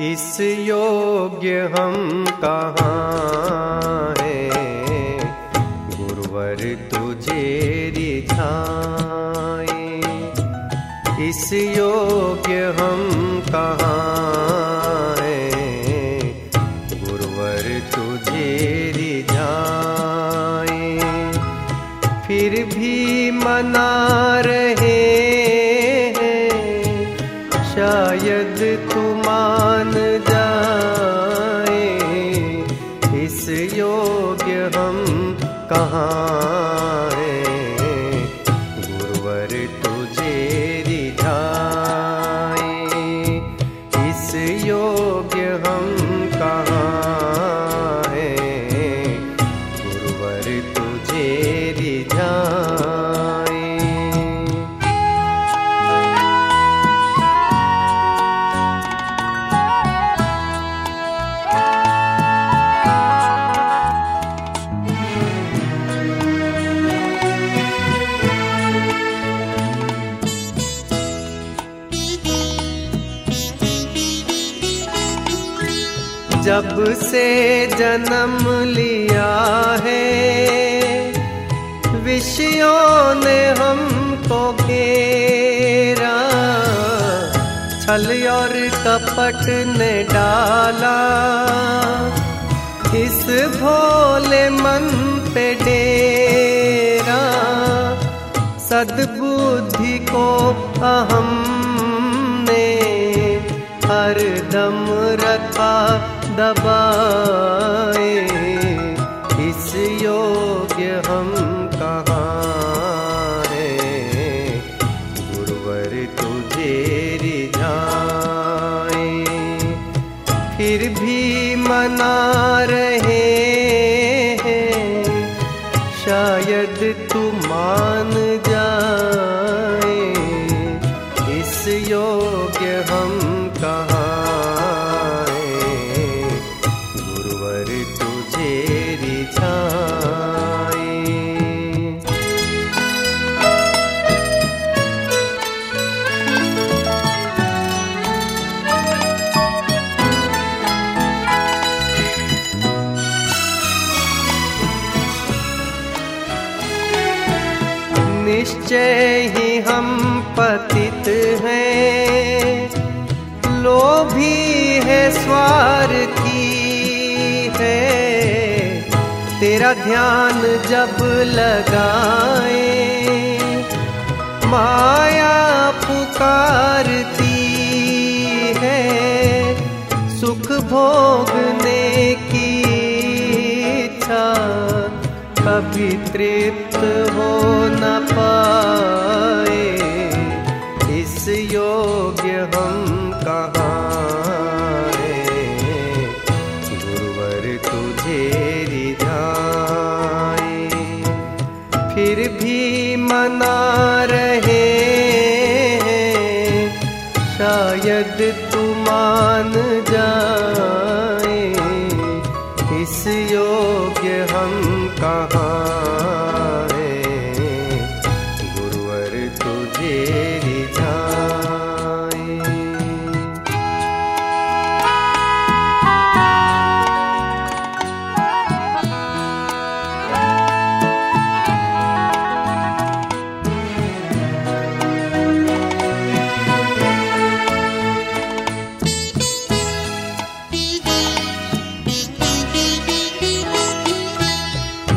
इस योग्य हम कहाँ हैं? गुरुवर तुझे रिझाए इस योग्य हम कहाँ हैं? गुरुवर तुझे रिझाए फिर भी मना रहे शायद तू मान जाए। इस योग्य हम कहाँ जब से जन्म लिया है, विषयों ने हमको घेरा, छल और कपट ने डाला। इस भोले मन पे डेरा, सद्बुद्धि को अहम ने हर दम रखा दबाए इस योग्य हम कहाँ हैं? गुरुवर तुझे निश्चय ही हम पतित हैं। लोभी है स्वार्थी है। तेरा ध्यान जब लगाए, माया पुकारती है। सुख भोगने की इच्छा कभी तृप्त हो न पाए, इस योग्य हम कहाँ गुरुवर तुझे रिझाए। फिर भी मना रहे शायद तू मान जाए, इस योग्य हम कहाँ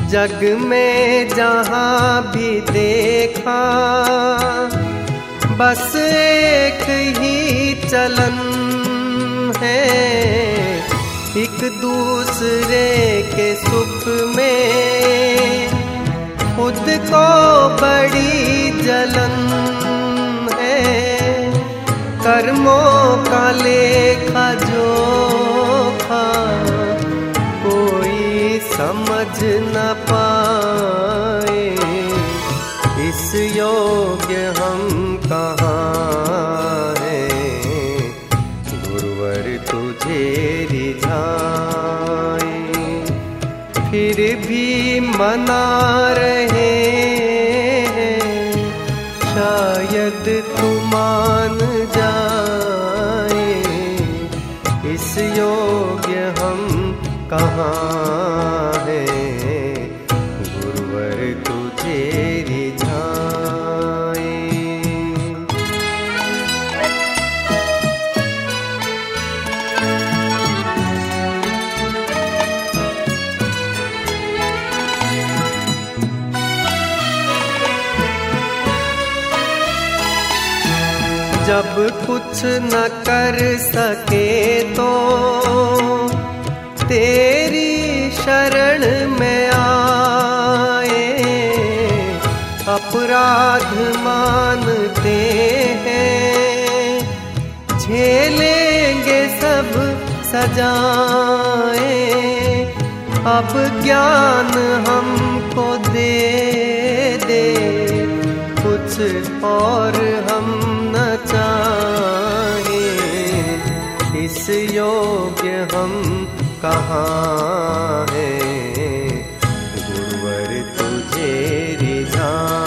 जग में जहाँ भी देखा, बस एक ही चलन है, एक दूसरे के सुख में। खुद को बड़ी जलन है, कर्मों का लेखा जोखा। समझ न पाए इस योग्य हम कहाँ हैं? गुरुवर तुझे रिझाए। फिर भी मना रहे शायद तू मान जाए कहाँ हम गुरुवर जब कुछ न कर सके तो तेरी शरण में आए। अपराध मानते हैं। झेलेंगे सब सजाए। अब ज्ञान हमको दे दे। कुछ और हम चाहे इस योग्य हम कहाँ हैं? गुरुवर तुझे रिझाए।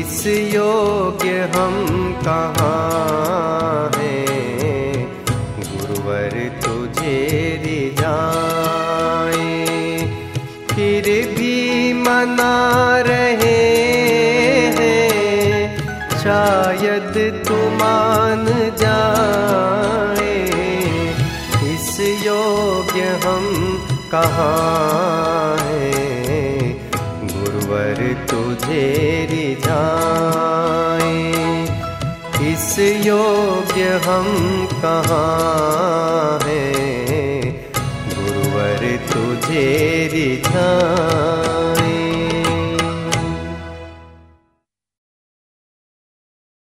इस योग्य हम कहाँ हैं? गुरुवर तुझे रिझाए। फिर भी मना रहे तू मान जाए, इस योग्य हम कहाँ हैं? गुरुवर तुझे रिझाए, इस योग्य हम कहाँ हैं? गुरुवर तुझे रिझाए।